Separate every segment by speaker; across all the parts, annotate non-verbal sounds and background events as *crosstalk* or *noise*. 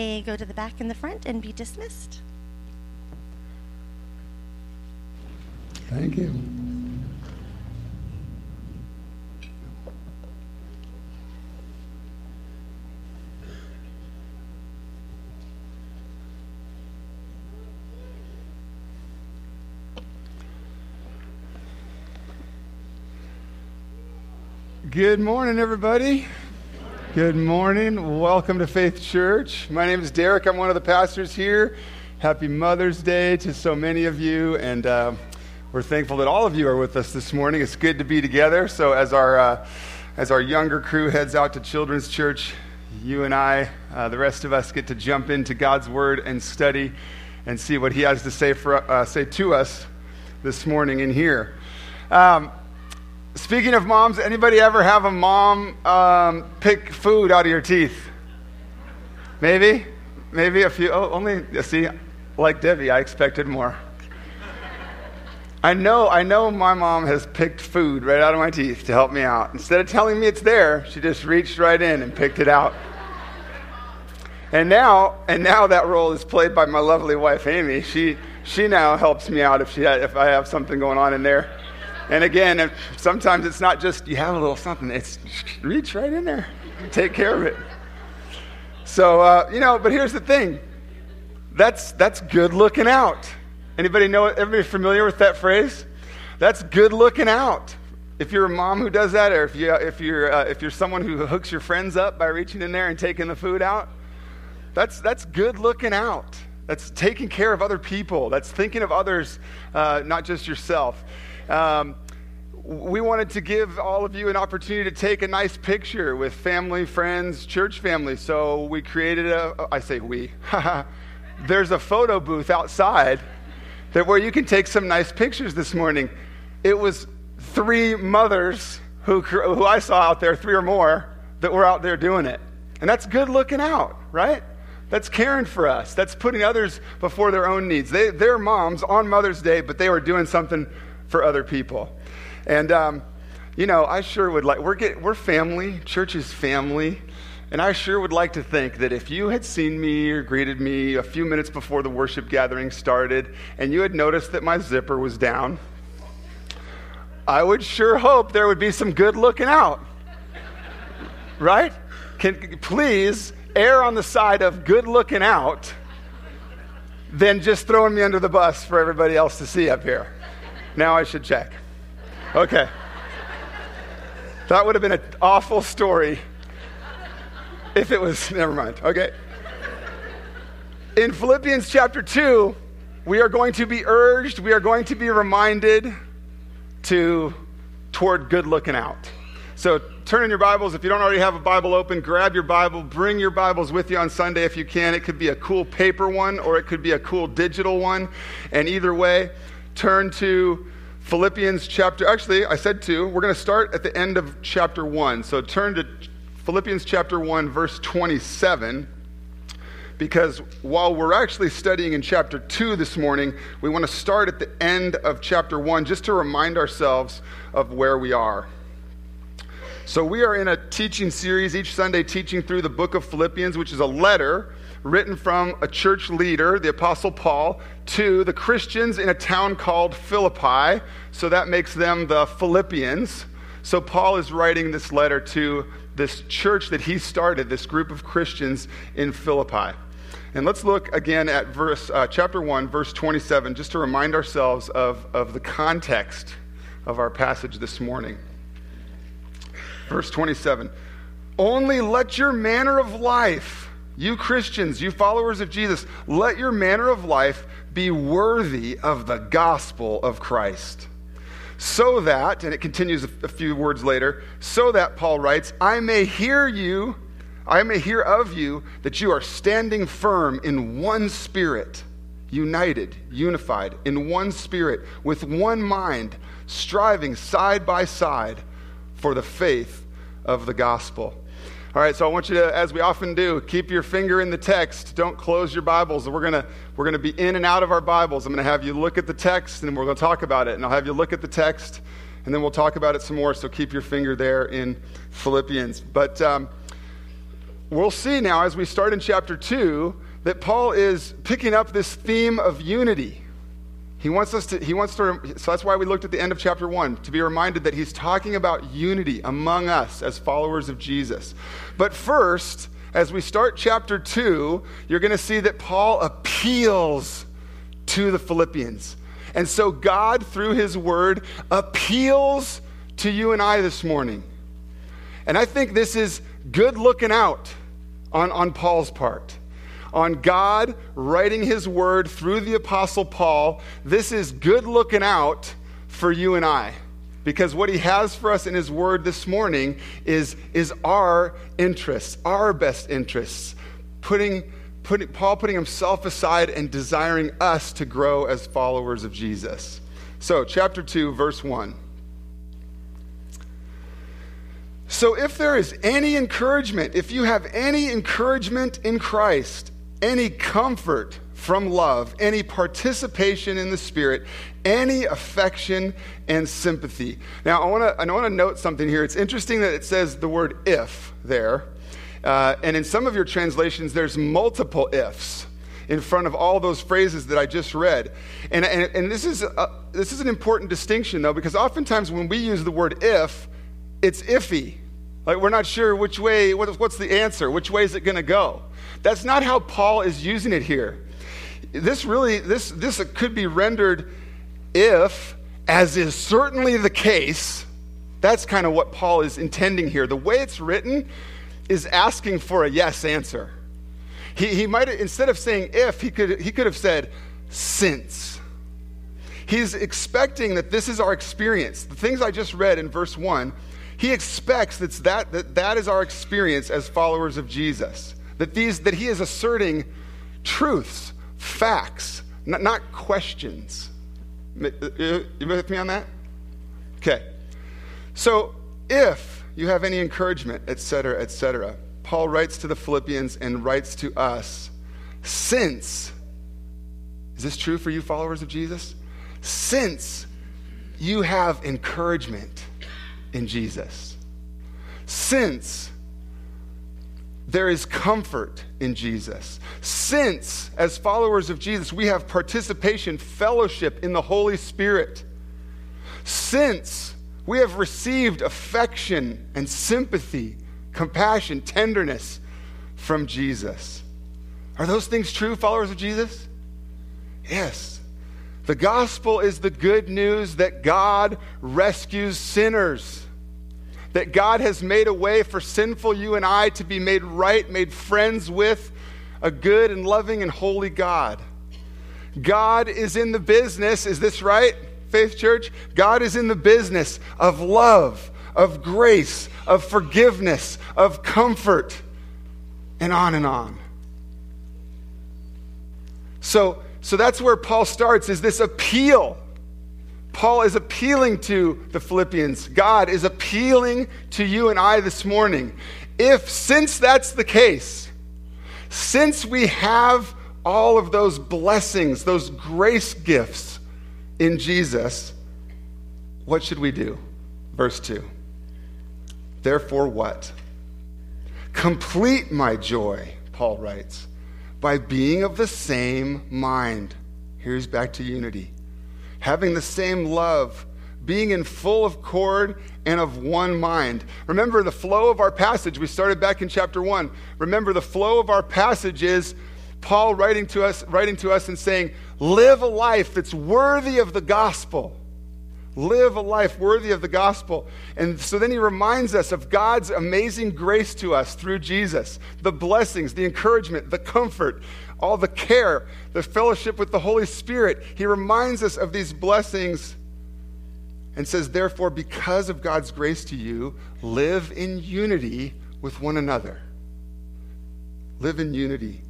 Speaker 1: may go to the back and the front and be dismissed.
Speaker 2: Thank you. Good morning, everybody. Good morning. Welcome to Faith Church. My name is Derek. I'm one of the pastors here. Happy Mother's Day to so many of you, and uh, we're thankful that all of you are with us this morning. It's good to be together. So, as our uh, as our younger crew heads out to Children's Church, you and I, uh, the rest of us, get to jump into God's Word and study and see what He has to say for uh, say to us this morning in here. Um, Speaking of moms, anybody ever have a mom um, pick food out of your teeth? Maybe? Maybe a few. Oh, only, see, like Debbie, I expected more. I know, I know my mom has picked food right out of my teeth to help me out. Instead of telling me it's there, she just reached right in and picked it out. And now, and now that role is played by my lovely wife Amy. She, she now helps me out if, she, if I have something going on in there. And again, sometimes it's not just you have a little something, it's reach right in there, take care of it. So, uh, you know, but here's the thing that's, that's good looking out. Anybody know, everybody familiar with that phrase? That's good looking out. If you're a mom who does that, or if, you, if, you're, uh, if you're someone who hooks your friends up by reaching in there and taking the food out, that's, that's good looking out. That's taking care of other people. That's thinking of others, uh, not just yourself. Um, we wanted to give all of you an opportunity to take a nice picture with family, friends, church family. So we created a, I say we, *laughs* there's a photo booth outside that where you can take some nice pictures this morning. It was three mothers who, who I saw out there, three or more, that were out there doing it. And that's good looking out, right? That's caring for us. That's putting others before their own needs. They, they're moms on Mother's Day, but they were doing something for other people. And, um, you know, I sure would like, we're, get, we're family, church is family. And I sure would like to think that if you had seen me or greeted me a few minutes before the worship gathering started and you had noticed that my zipper was down, I would sure hope there would be some good looking out. right? Can, please err on the side of good looking out than just throwing me under the bus for everybody else to see up here. Now I should check. Okay. That would have been an awful story if it was, *laughs* never mind. Okay. In Philippians chapter 2, we are going to be urged, we are going to be reminded to toward good looking out. So turn in your Bibles. If you don't already have a Bible open, grab your Bible. Bring your Bibles with you on Sunday if you can. It could be a cool paper one or it could be a cool digital one. And either way, turn to Philippians chapter, actually, I said two. We're going to start at the end of chapter 1. So turn to Philippians chapter 1, verse 27, because while we're actually studying in chapter 2 this morning, we want to start at the end of chapter 1 just to remind ourselves of where we are. So we are in a teaching series each Sunday, teaching through the book of Philippians, which is a letter written from a church leader, the Apostle Paul, to the Christians in a town called Philippi. So that makes them the Philippians. So Paul is writing this letter to this church that he started, this group of Christians in Philippi. And let's look again at verse, uh, chapter 1, verse 27, just to remind ourselves of, of the context of our passage this morning. Verse 27 Only let your manner of life you Christians, you followers of Jesus, let your manner of life be worthy of the gospel of Christ. So that, and it continues a few words later, so that, Paul writes, I may hear you, I may hear of you that you are standing firm in one spirit, united, unified, in one spirit, with one mind, striving side by side for the faith of the gospel. All right, so I want you to, as we often do, keep your finger in the text. Don't close your Bibles. We're going to we're to be in and out of our Bibles. I'm going to have you look at the text and we're going to talk about it. And I'll have you look at the text and then we'll talk about it some more. So keep your finger there in Philippians. But um, we'll see now as we start in chapter 2 that Paul is picking up this theme of unity. He wants us to, he wants to, so that's why we looked at the end of chapter 1, to be reminded that he's talking about unity among us as followers of Jesus. But first, as we start chapter 2, you're going to see that Paul appeals to the Philippians. And so God, through his word, appeals to you and I this morning. And I think this is good looking out on, on Paul's part. On God writing his word through the Apostle Paul, this is good looking out for you and I. Because what he has for us in his word this morning is, is our interests, our best interests. Putting, putting, Paul putting himself aside and desiring us to grow as followers of Jesus. So, chapter 2, verse 1. So, if there is any encouragement, if you have any encouragement in Christ, any comfort from love, any participation in the Spirit, any affection and sympathy. Now, I want to I want to note something here. It's interesting that it says the word if there. Uh, and in some of your translations, there's multiple ifs in front of all those phrases that I just read. And, and, and this, is a, this is an important distinction, though, because oftentimes when we use the word if, it's iffy. Like we're not sure which way, what, what's the answer? Which way is it going to go? That's not how Paul is using it here. This really, this, this could be rendered if, as is certainly the case, that's kind of what Paul is intending here. The way it's written is asking for a yes answer. He, he might, instead of saying if, he could, he could have said since. He's expecting that this is our experience. The things I just read in verse 1, he expects that's that, that that is our experience as followers of Jesus. That, these, that he is asserting truths, facts, not, not questions. Uh, you with me on that? Okay. So if you have any encouragement, etc., etc., Paul writes to the Philippians and writes to us, since, is this true for you followers of Jesus? Since you have encouragement in Jesus, since there is comfort in Jesus. Since, as followers of Jesus, we have participation, fellowship in the Holy Spirit. Since we have received affection and sympathy, compassion, tenderness from Jesus. Are those things true, followers of Jesus? Yes. The gospel is the good news that God rescues sinners that God has made a way for sinful you and I to be made right, made friends with a good and loving and holy God. God is in the business, is this right, Faith Church? God is in the business of love, of grace, of forgiveness, of comfort, and on and on. So, so that's where Paul starts is this appeal Paul is appealing to the Philippians. God is appealing to you and I this morning. If, since that's the case, since we have all of those blessings, those grace gifts in Jesus, what should we do? Verse 2. Therefore, what? Complete my joy, Paul writes, by being of the same mind. Here's back to unity having the same love, being in full accord and of one mind. Remember the flow of our passage. We started back in chapter 1. Remember the flow of our passage is Paul writing to us writing to us and saying, "Live a life that's worthy of the gospel." Live a life worthy of the gospel. And so then he reminds us of God's amazing grace to us through Jesus the blessings, the encouragement, the comfort, all the care, the fellowship with the Holy Spirit. He reminds us of these blessings and says, Therefore, because of God's grace to you, live in unity with one another. Live in unity.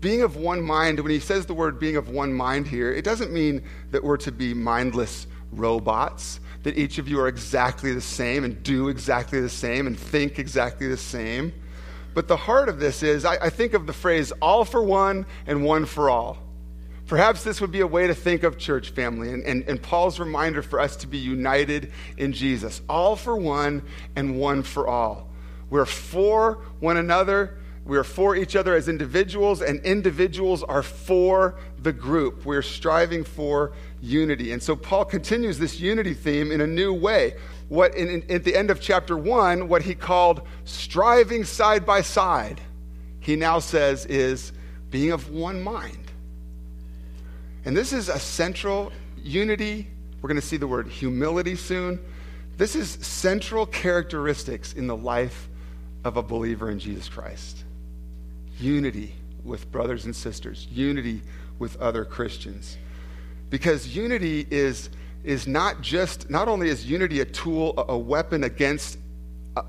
Speaker 2: Being of one mind, when he says the word being of one mind here, it doesn't mean that we're to be mindless robots, that each of you are exactly the same and do exactly the same and think exactly the same. But the heart of this is I, I, think of the phrase all for one and one for all. Perhaps this would be a way to think of church family and, and, and Paul's reminder for us to be united in Jesus. All for one and one for all. We're for one another. We are for each other as individuals, and individuals are for the group. We're striving for unity. And so Paul continues this unity theme in a new way. What in, in, at the end of chapter one, what he called striving side by side, he now says is being of one mind. And this is a central unity. We're going to see the word humility soon. This is central characteristics in the life of a believer in Jesus Christ unity with brothers and sisters, unity with other Christians. Because unity is, is not just, not only is unity a tool, a, weapon against,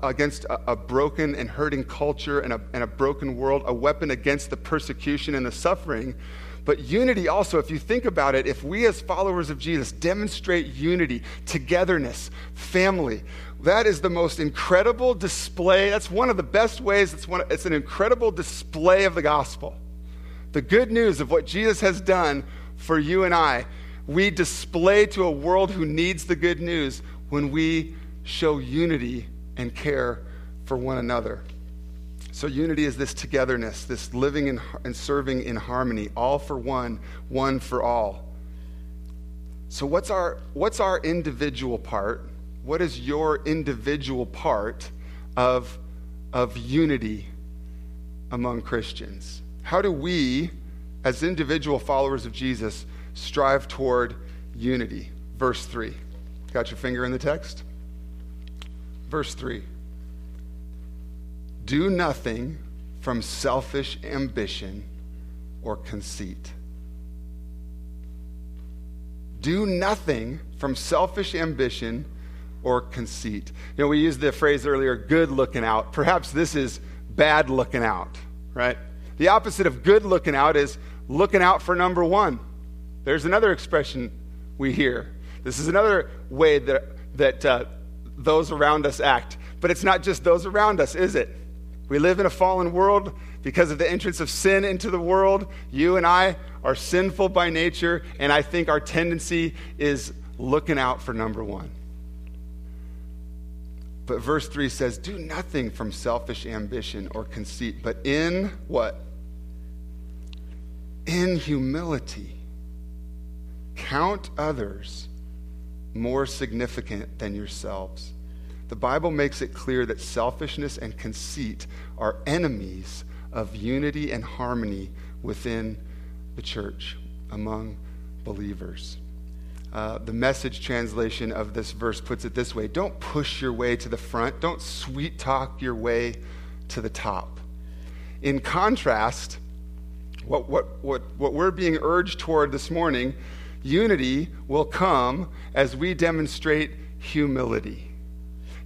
Speaker 2: against a, a, broken and hurting culture and a, and a broken world, a weapon against the persecution and the suffering, but unity also, if you think about it, if we as followers of Jesus demonstrate unity, togetherness, family, that is the most incredible display. That's one of the best ways. It's, one, it's an incredible display of the gospel. The good news of what Jesus has done for you and I, we display to a world who needs the good news when we show unity and care for one another. So, unity is this togetherness, this living and, and serving in harmony, all for one, one for all. So, what's our, what's our individual part? What is your individual part of, of unity among Christians? How do we, as individual followers of Jesus, strive toward unity? Verse 3. Got your finger in the text? Verse 3. Do nothing from selfish ambition or conceit. Do nothing from selfish ambition or conceit. You know, we used the phrase earlier, good looking out. Perhaps this is bad looking out, right? The opposite of good looking out is looking out for number one. There's another expression we hear. This is another way that, that uh, those around us act. But it's not just those around us, is it? We live in a fallen world because of the entrance of sin into the world. You and I are sinful by nature, and I think our tendency is looking out for number one. But verse 3 says, Do nothing from selfish ambition or conceit, but in what? In humility. Count others more significant than yourselves. The Bible makes it clear that selfishness and conceit are enemies of unity and harmony within the church among believers. Uh, the message translation of this verse puts it this way Don't push your way to the front, don't sweet talk your way to the top. In contrast, what, what, what, what we're being urged toward this morning, unity will come as we demonstrate humility.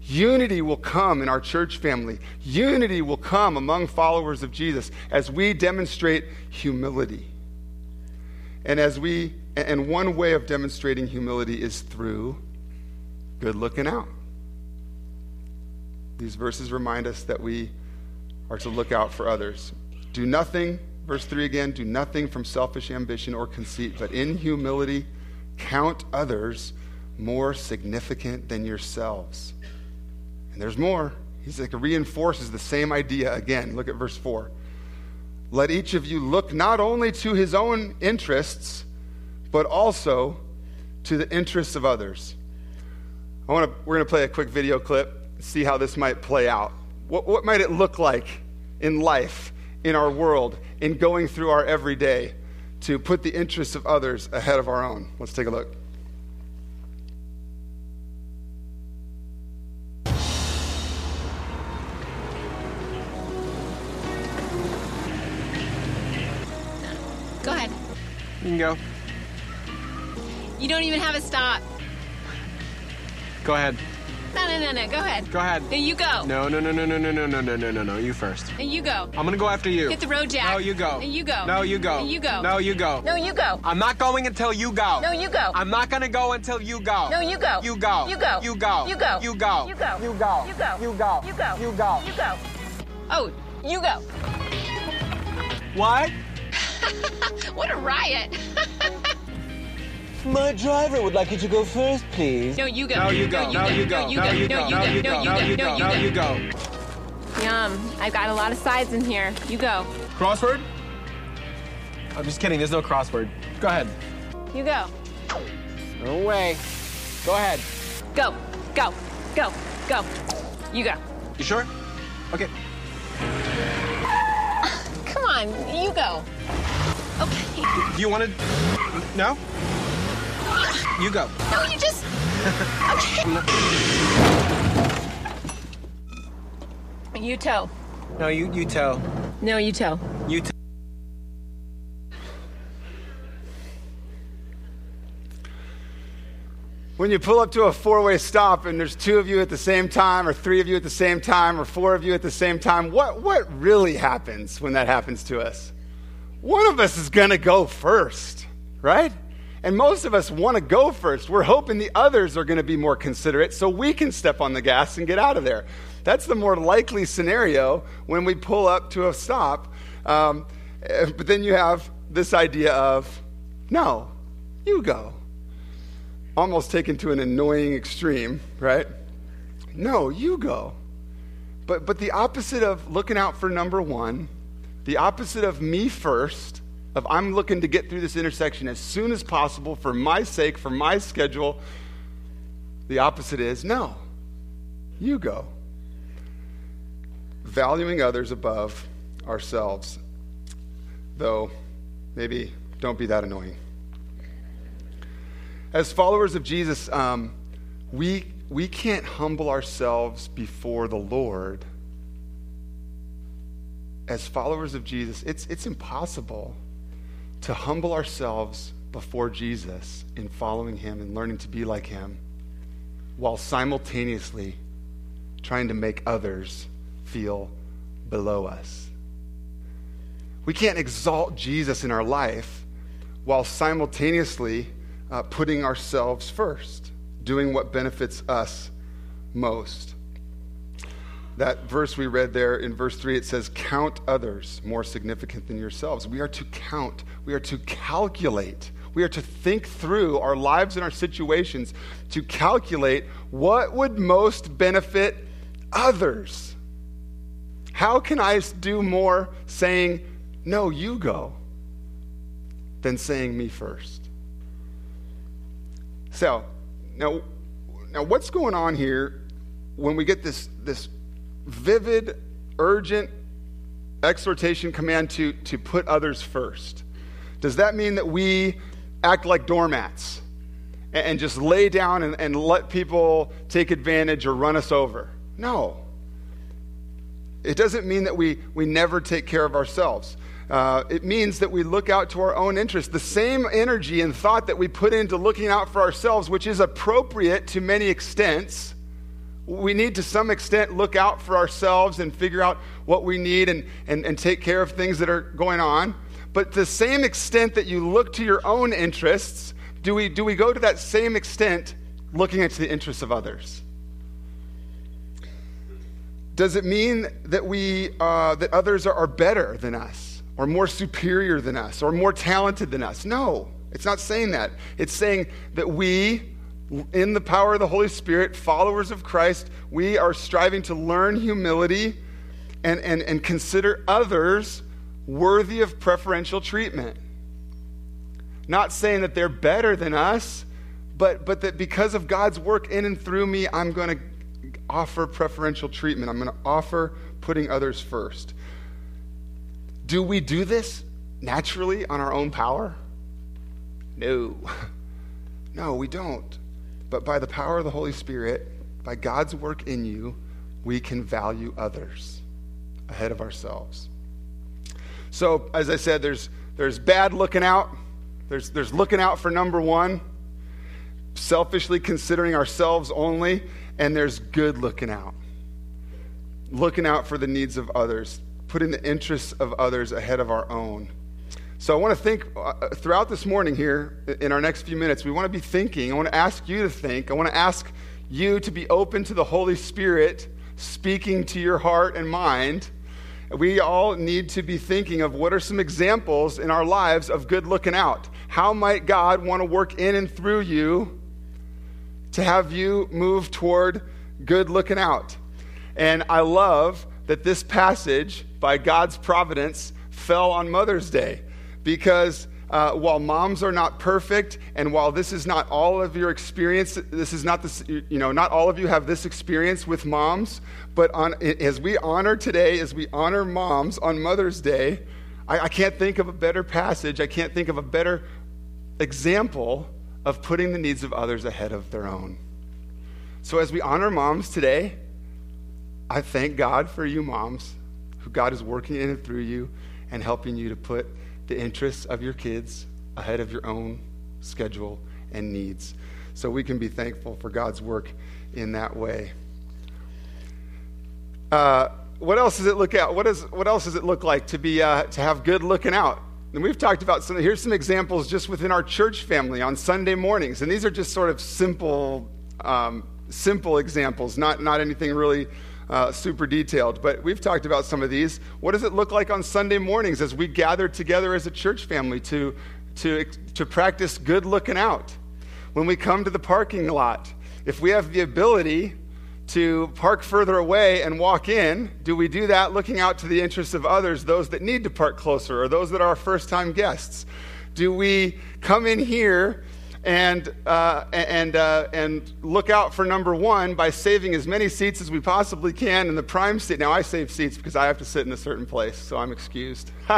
Speaker 2: Unity will come in our church family. Unity will come among followers of Jesus as we demonstrate humility. And as we and one way of demonstrating humility is through good looking out. These verses remind us that we are to look out for others. Do nothing, verse 3 again, do nothing from selfish ambition or conceit, but in humility count others more significant than yourselves. And there's more. He's like reinforces the same idea again. Look at verse 4. Let each of you look not only to his own interests, but also to the interests of others. I want to, we're going to play a quick video clip, see how this might play out. What, what might it look like in life, in our world, in going through our everyday to put the interests of others ahead of our own? Let's take a look.
Speaker 3: Go ahead.
Speaker 4: You can go.
Speaker 3: You don't even have a stop.
Speaker 4: Go ahead.
Speaker 3: No, no, no, no. Go ahead.
Speaker 4: Go ahead.
Speaker 3: No, you go.
Speaker 4: No, no, no, no, no, no, no, no, no, no, no, no. You first.
Speaker 3: No, you go.
Speaker 4: I'm gonna go after you.
Speaker 3: Hit the road, Jack.
Speaker 4: No, you go.
Speaker 3: No, you go.
Speaker 4: No, you go.
Speaker 3: No, you go.
Speaker 4: No, you go.
Speaker 3: No, you go.
Speaker 4: I'm not going until you go.
Speaker 3: No, you go.
Speaker 4: I'm not gonna go until you go.
Speaker 3: No, you go.
Speaker 4: You go.
Speaker 3: You go.
Speaker 4: You go.
Speaker 3: You go.
Speaker 4: You go.
Speaker 3: You go.
Speaker 4: You go.
Speaker 3: You go.
Speaker 4: You go.
Speaker 3: You go.
Speaker 4: You go.
Speaker 3: You go. Oh, you go.
Speaker 4: What?
Speaker 3: What a riot.
Speaker 5: My driver would like you to go first, please.
Speaker 3: No, you go.
Speaker 4: No, you go.
Speaker 3: No, you go.
Speaker 4: No, you go.
Speaker 3: No, you go. No, you go. No, you go. Yum. I've got a lot of sides in here. You go.
Speaker 4: Crossword? I'm just kidding. There's no crossword. Go ahead.
Speaker 3: You go.
Speaker 4: No way. Go ahead.
Speaker 3: Go. Go. Go. Go. You go.
Speaker 4: You sure? Okay.
Speaker 3: Come on. You go. Okay.
Speaker 4: Do you want to? No? You go.
Speaker 3: No, you just. Okay. You toe.
Speaker 4: No, you you tell.
Speaker 3: No, you toe.
Speaker 4: You tell.
Speaker 2: When you pull up to a four way stop and there's two of you at the same time, or three of you at the same time, or four of you at the same time, what, what really happens when that happens to us? One of us is going to go first, right? And most of us want to go first. We're hoping the others are going to be more considerate so we can step on the gas and get out of there. That's the more likely scenario when we pull up to a stop. Um, eh, but then you have this idea of, no, you go almost taken to an annoying extreme, right? No, you go. But, but the opposite of looking out for number one, the opposite of me first, of I'm looking to get through this intersection as soon as possible for my sake, for my schedule, the opposite is no, you go. Valuing others above ourselves, though maybe don't be that annoying as followers of Jesus, um, we, we can't humble ourselves before the Lord. As followers of Jesus, it's, it's impossible to humble ourselves before Jesus in following him and learning to be like him while simultaneously trying to make others feel below us. We can't exalt Jesus in our life while simultaneously uh, putting ourselves first, doing what benefits us most. That verse we read there in verse 3, it says, Count others more significant than yourselves. We are to count, we are to calculate, we are to think through our lives and our situations to calculate what would most benefit others. How can I do more saying, No, you go, than saying me first? So, now, now what's going on here when we get this, this vivid, urgent exhortation command to, to put others first? Does that mean that we act like doormats and, and just lay down and, and let people take advantage or run us over? No. It doesn't mean that we, we never take care of ourselves. Uh, it means that we look out to our own interests. The same energy and thought that we put into looking out for ourselves, which is appropriate to many extents, we need to some extent look out for ourselves and figure out what we need and, and, and take care of things that are going on. But to the same extent that you look to your own interests, do we, do we go to that same extent looking into the interests of others? Does it mean that, we, uh, that others are, are better than us? or more superior than us or more talented than us. No, it's not saying that. It's saying that we, in the power of the Holy Spirit, followers of Christ, we are striving to learn humility and, and, and consider others worthy of preferential treatment. Not saying that they're better than us, but, but that because of God's work in and through me, I'm going to offer preferential treatment. I'm going to offer putting others first. Do we do this naturally on our own power? No. *laughs* No, we don't. But by the power of the Holy Spirit, by God's work in you, we can value others ahead of ourselves. So, as I said, there's, there's bad looking out, there's, there's looking out for number one, selfishly considering ourselves only, and there's good looking out, looking out for the needs of others putting the interests of others ahead of our own. So I want to think uh, throughout this morning here, in our next few minutes, we want to be thinking. I want to ask you to think. I want to ask you to be open to the Holy Spirit speaking to your heart and mind. We all need to be thinking of what are some examples in our lives of good looking out. How might God want to work in and through you to have you move toward good looking out? And I love that this passage, by God's providence, fell on Mother's Day because uh, while moms are not perfect, and while this is not all of your experience, this is not this, you know, not all of you have this experience with moms, but on, as we honor today, as we honor moms on Mother's Day, I, I can't think of a better passage, I can't think of a better example of putting the needs of others ahead of their own. So as we honor moms today, I thank God for you moms, who God is working in and through you and helping you to put the interests of your kids ahead of your own schedule and needs. So we can be thankful for God's work in that way. Uh, what else does it look at? What, is, what else does it look like to be uh, to have good looking out? And we've talked about some. Here's some examples just within our church family on Sunday mornings, and these are just sort of simple, um, simple examples, not not anything really uh, super detailed, but we've talked about some of these. What does it look like on Sunday mornings as we gather together as a church family to, to, to practice good looking out? When we come to the parking lot, if we have the ability to park further away and walk in, do we do that looking out to the interests of others, those that need to park closer, or those that are first time guests? Do we come in here and, uh, and, uh, and look out for number one by saving as many seats as we possibly can in the prime seat. Now, I save seats because I have to sit in a certain place, so I'm excused. *laughs*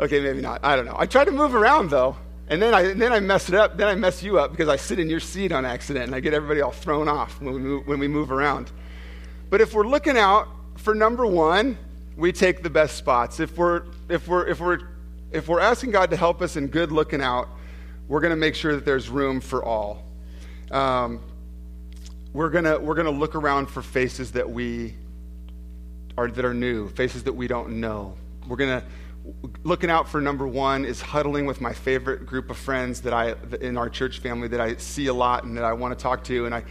Speaker 2: okay, maybe not. I don't know. I try to move around, though. And then I, and then I mess it up. Then I mess you up because I sit in your seat on accident and I get everybody all thrown off when we move, when we move around. But if we're looking out for number one, we take the best spots. If we're, if we're, if we're if we're asking God to help us in good looking out, we're going to make sure that there's room for all. Um, we're going we're gonna look around for faces that we are, that are new, faces that we don't know. We're going to, looking out for number one is huddling with my favorite group of friends that I, in our church family that I see a lot and that I want to talk to. And I,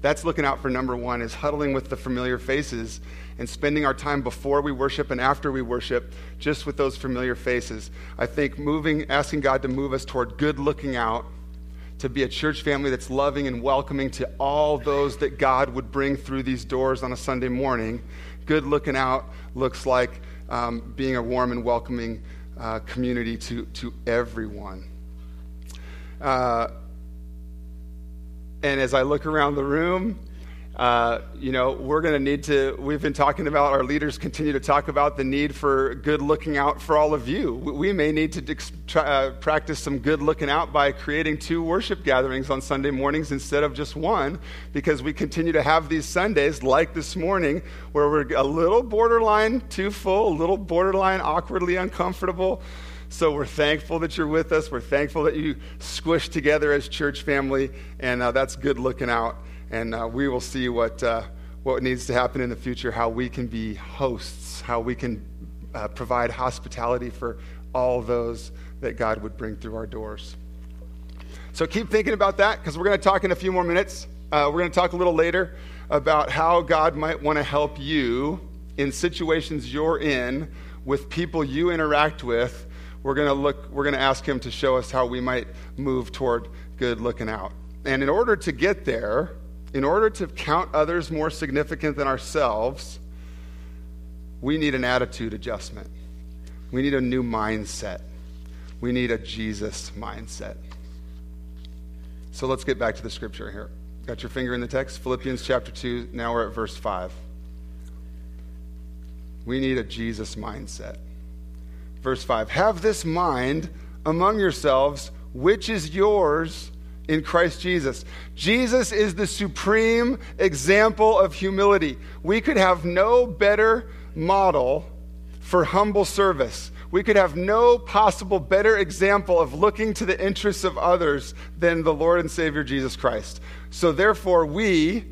Speaker 2: that's looking out for number one is huddling with the familiar faces and spending our time before we worship and after we worship just with those familiar faces. I think moving, asking God to move us toward good looking out, to be a church family that's loving and welcoming to all those that God would bring through these doors on a Sunday morning. Good looking out looks like um, being a warm and welcoming uh, community to, to everyone. Uh, and as I look around the room, uh, you know, we're going to need to, we've been talking about, our leaders continue to talk about the need for good looking out for all of you. We may need to try, uh, practice some good looking out by creating two worship gatherings on Sunday mornings instead of just one, because we continue to have these Sundays, like this morning, where we're a little borderline too full, a little borderline awkwardly uncomfortable. So we're thankful that you're with us. We're thankful that you squished together as church family, and uh, that's good looking out and uh, we will see what, uh, what needs to happen in the future, how we can be hosts, how we can uh, provide hospitality for all those that God would bring through our doors. So keep thinking about that because we're going to talk in a few more minutes. Uh, we're going to talk a little later about how God might want to help you in situations you're in with people you interact with. We're going to look. We're going to ask Him to show us how we might move toward good looking out. And in order to get there, in order to count others more significant than ourselves, we need an attitude adjustment. We need a new mindset. We need a Jesus mindset. So let's get back to the scripture here. Got your finger in the text? Philippians chapter 2, now we're at verse 5. We need a Jesus mindset. Verse 5 Have this mind among yourselves, which is yours in Christ Jesus. Jesus is the supreme example of humility. We could have no better model for humble service. We could have no possible better example of looking to the interests of others than the Lord and Savior Jesus Christ. So, therefore, we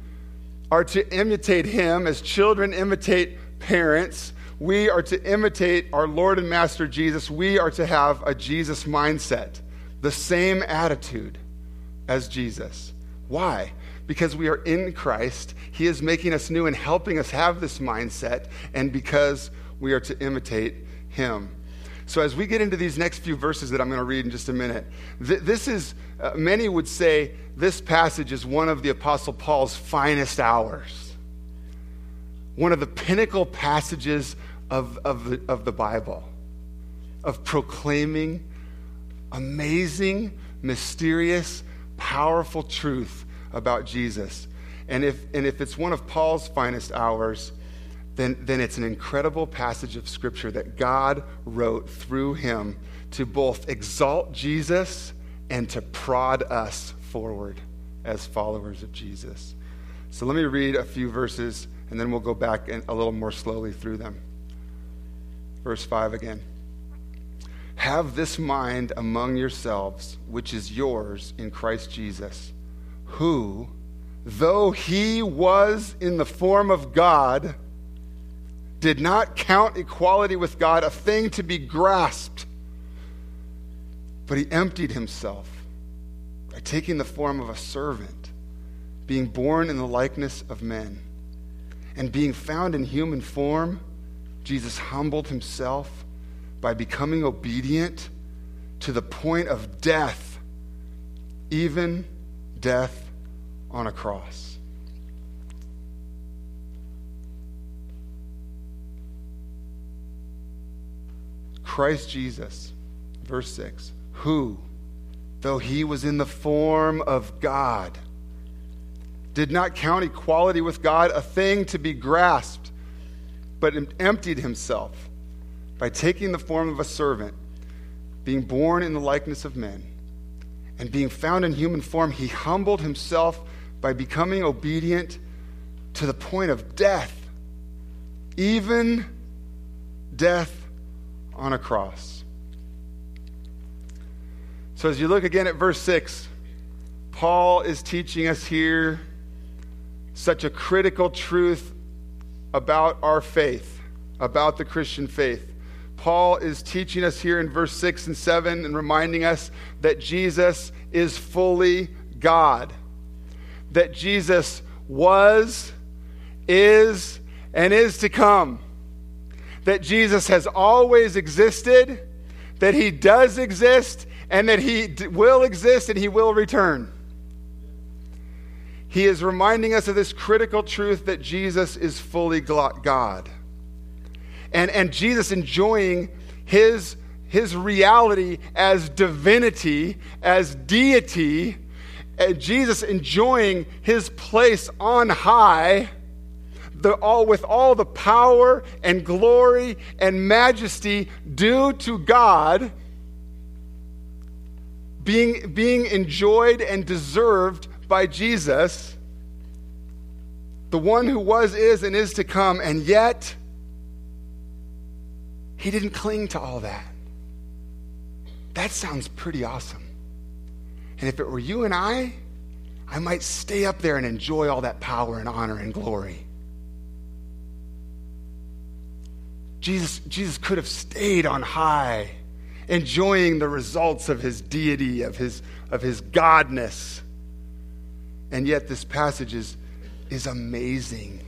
Speaker 2: are to imitate him as children imitate parents. We are to imitate our Lord and Master Jesus. We are to have a Jesus mindset, the same attitude as Jesus. Why? Because we are in Christ. He is making us new and helping us have this mindset, and because we are to imitate Him. So, as we get into these next few verses that I'm going to read in just a minute, th- this is, uh, many would say, this passage is one of the Apostle Paul's finest hours. one of the pinnacle passages of, of, the, of the Bible, of proclaiming amazing, mysterious, powerful truth about Jesus. And if, and if it's one of Paul's finest hours, then, then it's an incredible passage of Scripture that God wrote through him to both exalt Jesus and to prod us forward as followers of Jesus. So let me read a few verses and then we'll go back a little more slowly through them. Verse 5 again. Have this mind among yourselves, which is yours in Christ Jesus, who, though he was in the form of God, did not count equality with God a thing to be grasped, but he emptied himself by taking the form of a servant, being born in the likeness of men. And being found in human form, Jesus humbled himself by becoming obedient to the point of death, even death on a cross. Christ Jesus, verse 6, who, though he was in the form of God, did not count equality with God a thing to be grasped, but emptied himself by taking the form of a servant, being born in the likeness of men, and being found in human form, he humbled himself by becoming obedient to the point of death, even death on a cross. So, as you look again at verse 6, Paul is teaching us here such a critical truth about our faith, about the Christian faith. Paul is teaching us here in verse 6 and 7 and reminding us that Jesus is fully God. That Jesus was, is, and is to come. That Jesus has always existed, that he does exist, and that he will exist and he will return. He is reminding us of this critical truth that Jesus is fully God. And, and Jesus enjoying his, his reality as divinity, as deity, and Jesus enjoying his place on high. The, all, with all the power and glory and majesty due to God, being, being enjoyed and deserved by Jesus, the one who was, is, and is to come, and yet he didn't cling to all that. That sounds pretty awesome. And if it were you and I, I might stay up there and enjoy all that power and honor and glory. Jesus, Jesus could have stayed on high, enjoying the results of his deity, of his, of his godness. And yet, this passage is, is amazing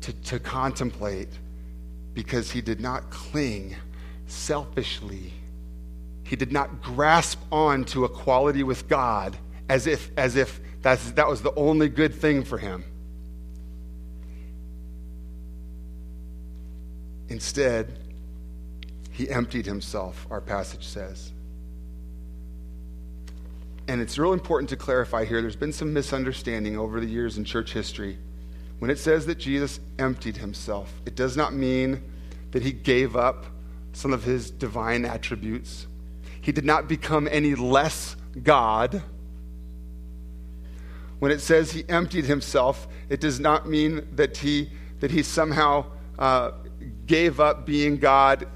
Speaker 2: to, to contemplate because he did not cling selfishly. He did not grasp on to equality with God as if, as if that's, that was the only good thing for him. Instead, he emptied himself, our passage says and it's real important to clarify here there's been some misunderstanding over the years in church history. When it says that Jesus emptied himself, it does not mean that he gave up some of his divine attributes. He did not become any less God. When it says he emptied himself, it does not mean that he, that he somehow uh, gave up being God,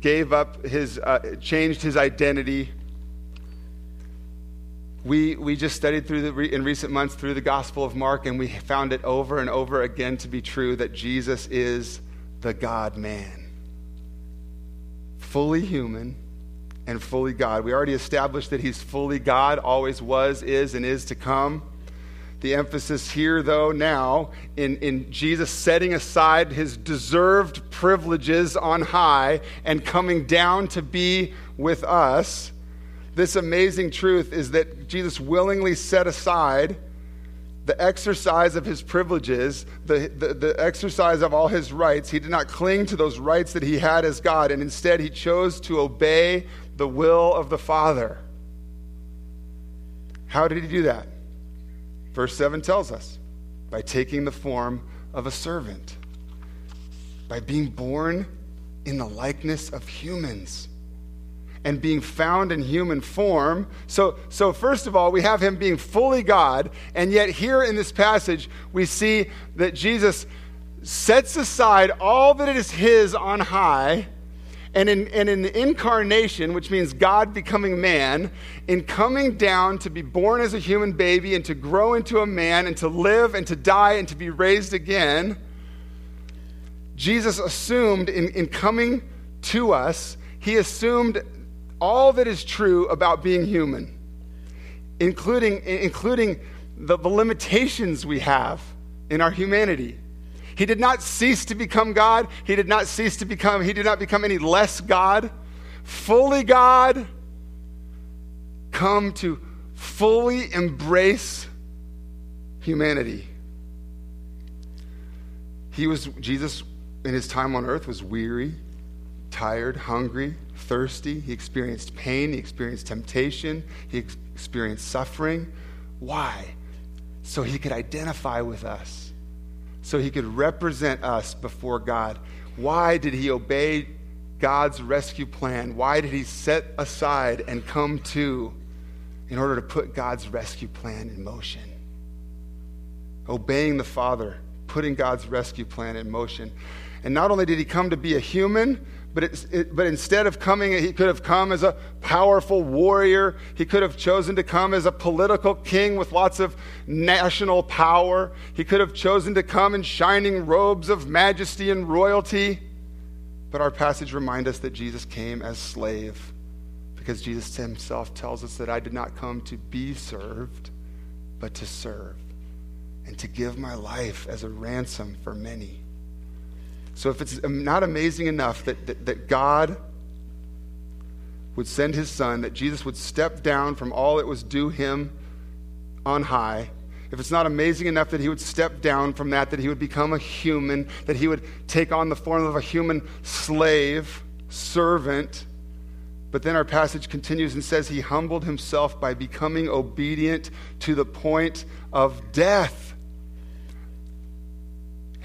Speaker 2: gave up his, uh, changed his identity we, we just studied through the, in recent months through the Gospel of Mark, and we found it over and over again to be true that Jesus is the God man. Fully human and fully God. We already established that he's fully God, always was, is, and is to come. The emphasis here, though, now in, in Jesus setting aside his deserved privileges on high and coming down to be with us this amazing truth is that Jesus willingly set aside the exercise of his privileges, the, the, the, exercise of all his rights. He did not cling to those rights that he had as God, and instead he chose to obey the will of the Father. How did he do that? Verse 7 tells us by taking the form of a servant, by being born in the likeness of humans and being found in human form. So, so, first of all, we have him being fully God, and yet here in this passage, we see that Jesus sets aside all that is his on high. And in, and in the incarnation, which means God becoming man, in coming down to be born as a human baby and to grow into a man and to live and to die and to be raised again, Jesus assumed in, in coming to us, he assumed all that is true about being human, including, including the, the limitations we have in our humanity. He did not cease to become God. He did not cease to become, he did not become any less God. Fully God, come to fully embrace humanity. He was, Jesus, in his time on earth, was weary, tired, hungry, thirsty. He experienced pain. He experienced temptation. He ex- experienced suffering. Why? So he could identify with us, so he could represent us before God. Why did he obey God's rescue plan? Why did he set aside and come to in order to put God's rescue plan in motion? Obeying the Father, putting God's rescue plan in motion. And not only did he come to be a human, but, it, but instead of coming, he could have come as a powerful warrior. He could have chosen to come as a political king with lots of national power. He could have chosen to come in shining robes of majesty and royalty. But our passage reminds us that Jesus came as slave because Jesus himself tells us that I did not come to be served, but to serve and to give my life as a ransom for many. So if it's not amazing enough that, that, that, God would send his son, that Jesus would step down from all that was due him on high, if it's not amazing enough that he would step down from that, that he would become a human, that he would take on the form of a human slave, servant, but then our passage continues and says he humbled himself by becoming obedient to the point of death.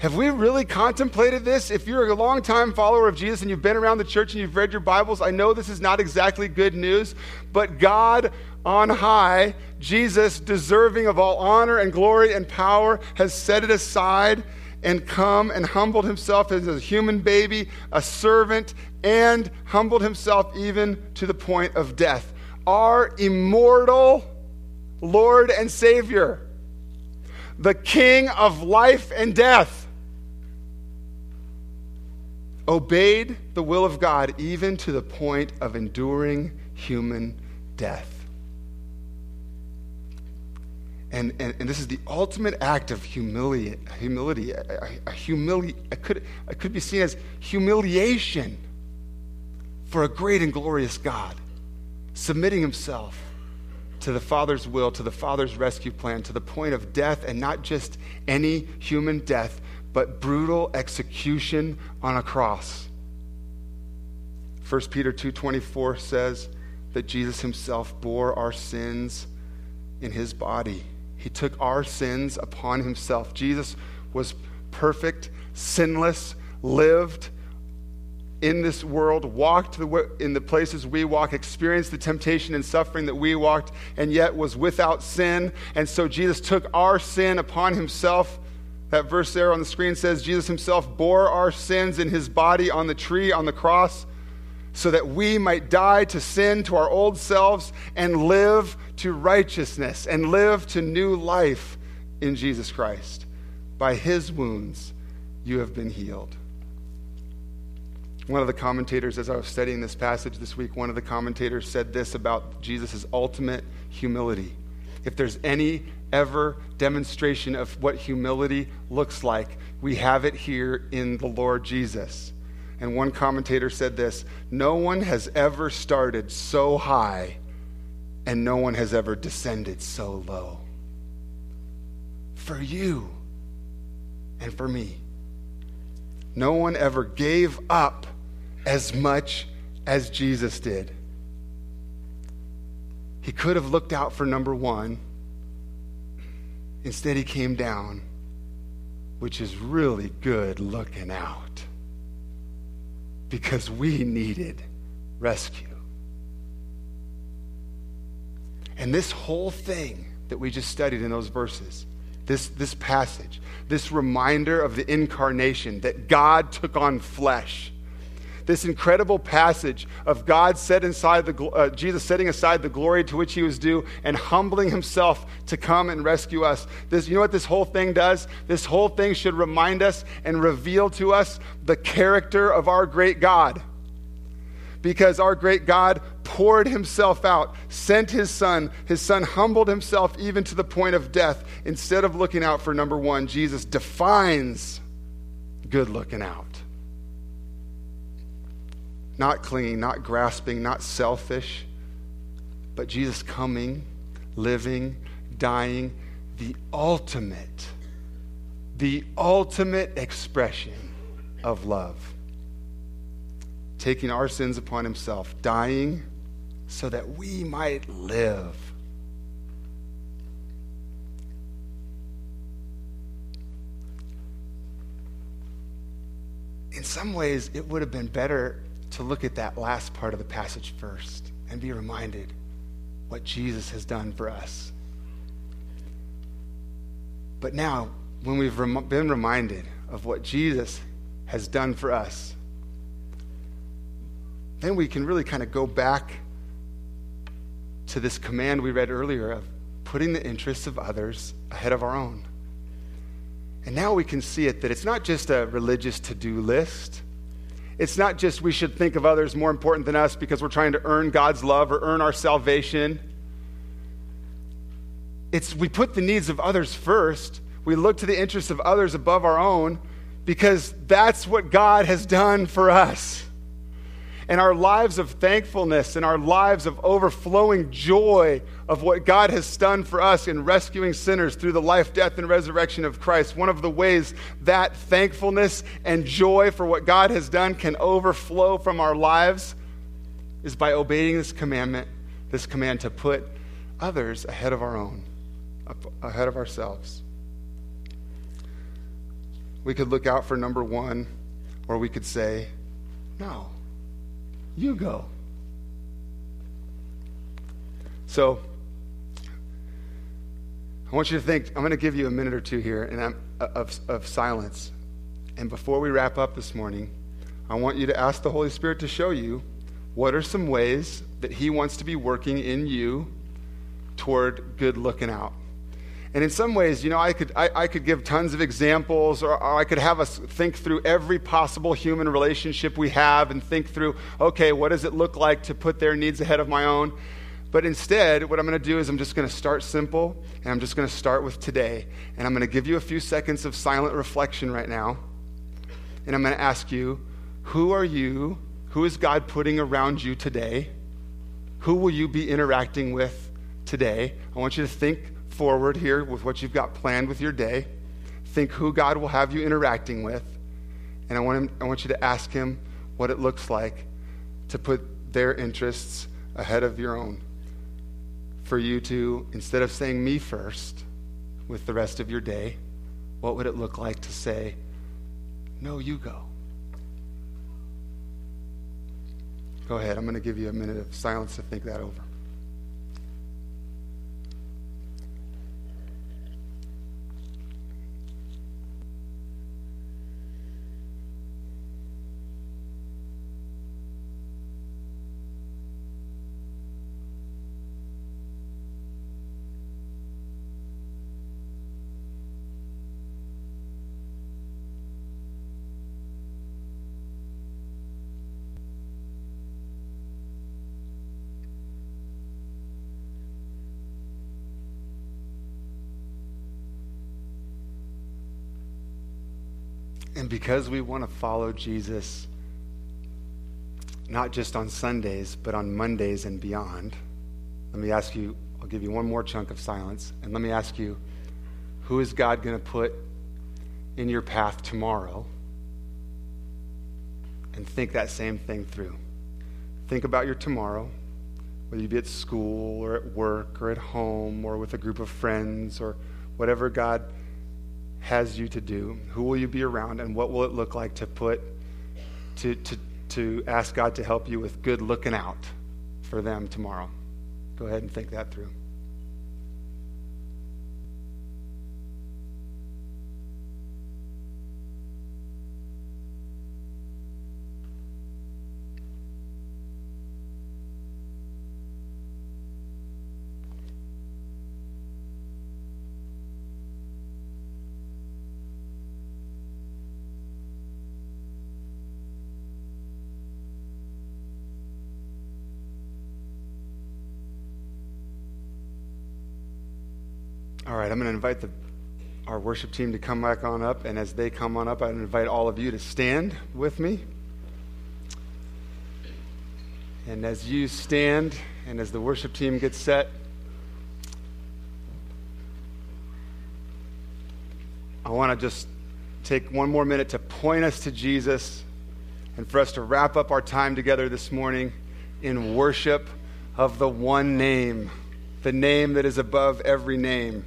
Speaker 2: Have we really contemplated this? If you're a long-time follower of Jesus and you've been around the church and you've read your Bibles, I know this is not exactly good news, but God on high, Jesus, deserving of all honor and glory and power, has set it aside and come and humbled himself as a human baby, a servant, and humbled himself even to the point of death. Our immortal Lord and Savior, the King of life and death obeyed the will of God even to the point of enduring human death. And, and, and this is the ultimate act of humili- humility. A, a, humili- it could, it could be seen as humiliation for a great and glorious God, submitting himself to the Father's will, to the Father's rescue plan, to the point of death, and not just any human death, but brutal execution on a cross. 1 Peter 2:24 says that Jesus himself bore our sins in his body. He took our sins upon himself. Jesus was perfect, sinless, lived in this world, walked in the places we walk, experienced the temptation and suffering that we walked, and yet was without sin. And so Jesus took our sin upon himself that verse there on the screen says Jesus himself bore our sins in his body on the tree, on the cross, so that we might die to sin, to our old selves, and live to righteousness and live to new life in Jesus Christ. By his wounds, you have been healed. One of the commentators, as I was studying this passage this week, one of the commentators said this about Jesus' ultimate humility. If there's any ever demonstration of what humility looks like. We have it here in the Lord Jesus. And one commentator said this No one has ever started so high, and no one has ever descended so low. for you and for me. No one ever gave up as much as Jesus did. He could have looked out for number one. Instead, he came down, which is really good looking out because we needed rescue. And this whole thing that we just studied in those verses, this, this passage, this reminder of the incarnation that God took on flesh, this incredible passage of God set inside the, uh, Jesus setting aside the glory to which he was due and humbling himself to come and rescue us. This, you know what this whole thing does? This whole thing should remind us and reveal to us the character of our great God because our great God poured himself out, sent his son. His son humbled himself even to the point of death. Instead of looking out for number one, Jesus defines good looking out. Not clinging, not grasping, not selfish, but Jesus coming, living, dying, the ultimate, the ultimate expression of love taking our sins upon himself, dying so that we might live. In some ways, it would have been better to look at that last part of the passage first and be reminded what Jesus has done for us. But now, when we've rem- been reminded of what Jesus has done for us, then we can really kind of go back to this command we read earlier of putting the interests of others ahead of our own. And now we can see it that it's not just a religious to do list. It's not just we should think of others more important than us because we're trying to earn God's love or earn our salvation. It's we put the needs of others first. We look to the interests of others above our own because that's what God has done for us and our lives of thankfulness and our lives of overflowing joy of what God has done for us in rescuing sinners through the life, death, and resurrection of Christ. One of the ways that thankfulness and joy for what God has done can overflow from our lives is by obeying this commandment, this command to put others ahead of our own, ahead of ourselves. We could look out for number one, or we could say, no. You go. So, I want you to think, I'm going to give you a minute or two here and I'm, uh, of, of silence. And before we wrap up this morning, I want you to ask the Holy Spirit to show you what are some ways that He wants to be working in you toward good looking out. And in some ways, you know, I could, I, I could give tons of examples, or, or, I could have us think through every possible human relationship we have and think through, okay, what does it look like to put their needs ahead of my own? But instead, what I'm going to do is I'm just going to start simple, and I'm just going to start with today. And I'm going to give you a few seconds of silent reflection right now. And I'm going to ask you, who are you? Who is God putting around you today? Who will you be interacting with today? I want you to think forward here with what you've got planned with your day. Think who God will have you interacting with. And I want, him, I want you to ask Him what it looks like to put their interests ahead of your own. For you to, instead of saying me first with the rest of your day, what would it look like to say, no, you go? Go ahead. I'm going to give you a minute of silence to think that over. And because we want to follow Jesus, not just on Sundays, but on Mondays and beyond, let me ask you, I'll give you one more chunk of silence, and let me ask you, Who is God going to put in your path tomorrow? And think that same thing through. Think about your tomorrow, whether you be at school or at work or at home or with a group of friends or whatever God has you to do. Who will you be around and what will it look like to put, to, to, to ask God to help you with good looking out for them tomorrow? Go ahead and think that through. All right, I'm going to invite the, our worship team to come back on up. And as they come on up, I invite all of you to stand with me. And as you stand, and as the worship team gets set, I want to just take one more minute to point us to Jesus and for us to wrap up our time together this morning in worship of the one name, the name that is above every name.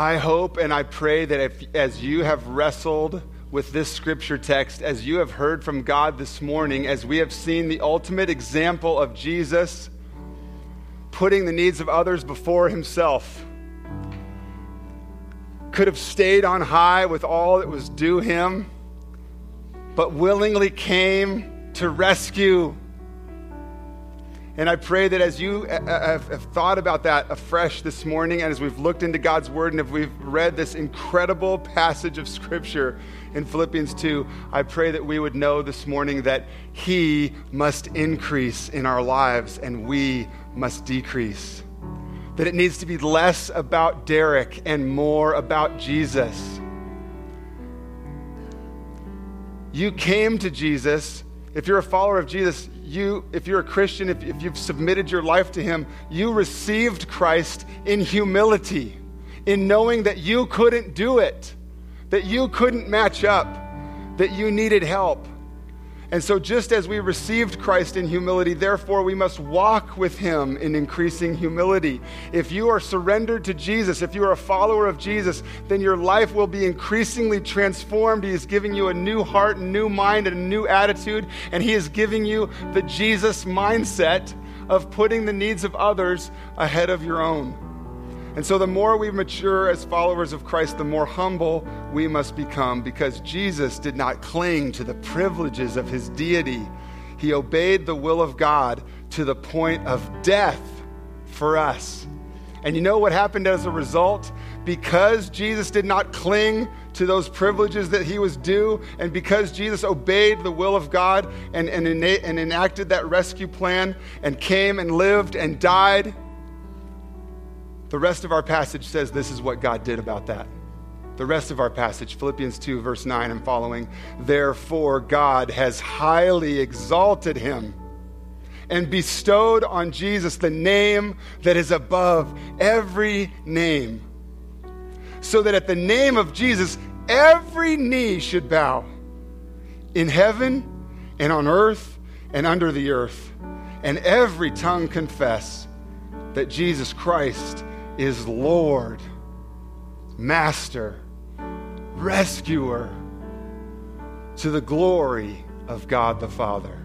Speaker 2: I hope and I pray that if, as you have wrestled with this scripture text, as you have heard from God this morning, as we have seen the ultimate example of Jesus putting the needs of others before himself, could have stayed on high with all that was due him, but willingly came to rescue and I pray that as you uh, uh, have, thought about that afresh this morning, and as we've looked into God's Word, and if we've read this incredible passage of Scripture in Philippians 2, I pray that we would know this morning that He must increase in our lives and we must decrease. That it needs to be less about Derek and more about Jesus. You came to Jesus. If you're a follower of Jesus, you, if you're a Christian, if, if you've submitted your life to Him, you received Christ in humility, in knowing that you couldn't do it, that you couldn't match up, that you needed help. And so, just as we received Christ in humility, therefore we must walk with him in increasing humility. If you are surrendered to Jesus, if you are a follower of Jesus, then your life will be increasingly transformed. He is giving you a new heart, a new mind, and a new attitude. And he is giving you the Jesus mindset of putting the needs of others ahead of your own. And so, the more we mature as followers of Christ, the more humble we must become because Jesus did not cling to the privileges of his deity. He obeyed the will of God to the point of death for us. And you know what happened as a result? Because Jesus did not cling to those privileges that he was due, and because Jesus obeyed the will of God and, and, and enacted that rescue plan and came and lived and died the rest of our passage says this is what God did about that. The rest of our passage, Philippians 2, verse 9 and following, therefore God has highly exalted him and bestowed on Jesus the name that is above every name, so that at the name of Jesus, every knee should bow in heaven and on earth and under the earth, and every tongue confess that Jesus Christ is Lord, Master, Rescuer, to the glory of God the Father.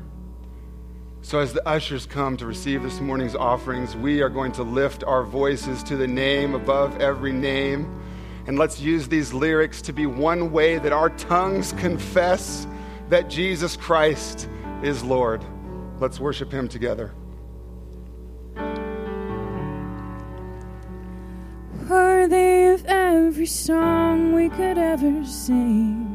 Speaker 2: So, as the ushers come to receive this morning's offerings, we are going to lift our voices to the name above every name. And let's use these lyrics to be one way that our tongues confess that Jesus Christ is Lord. Let's worship Him together.
Speaker 6: Worthy of every song we could ever sing.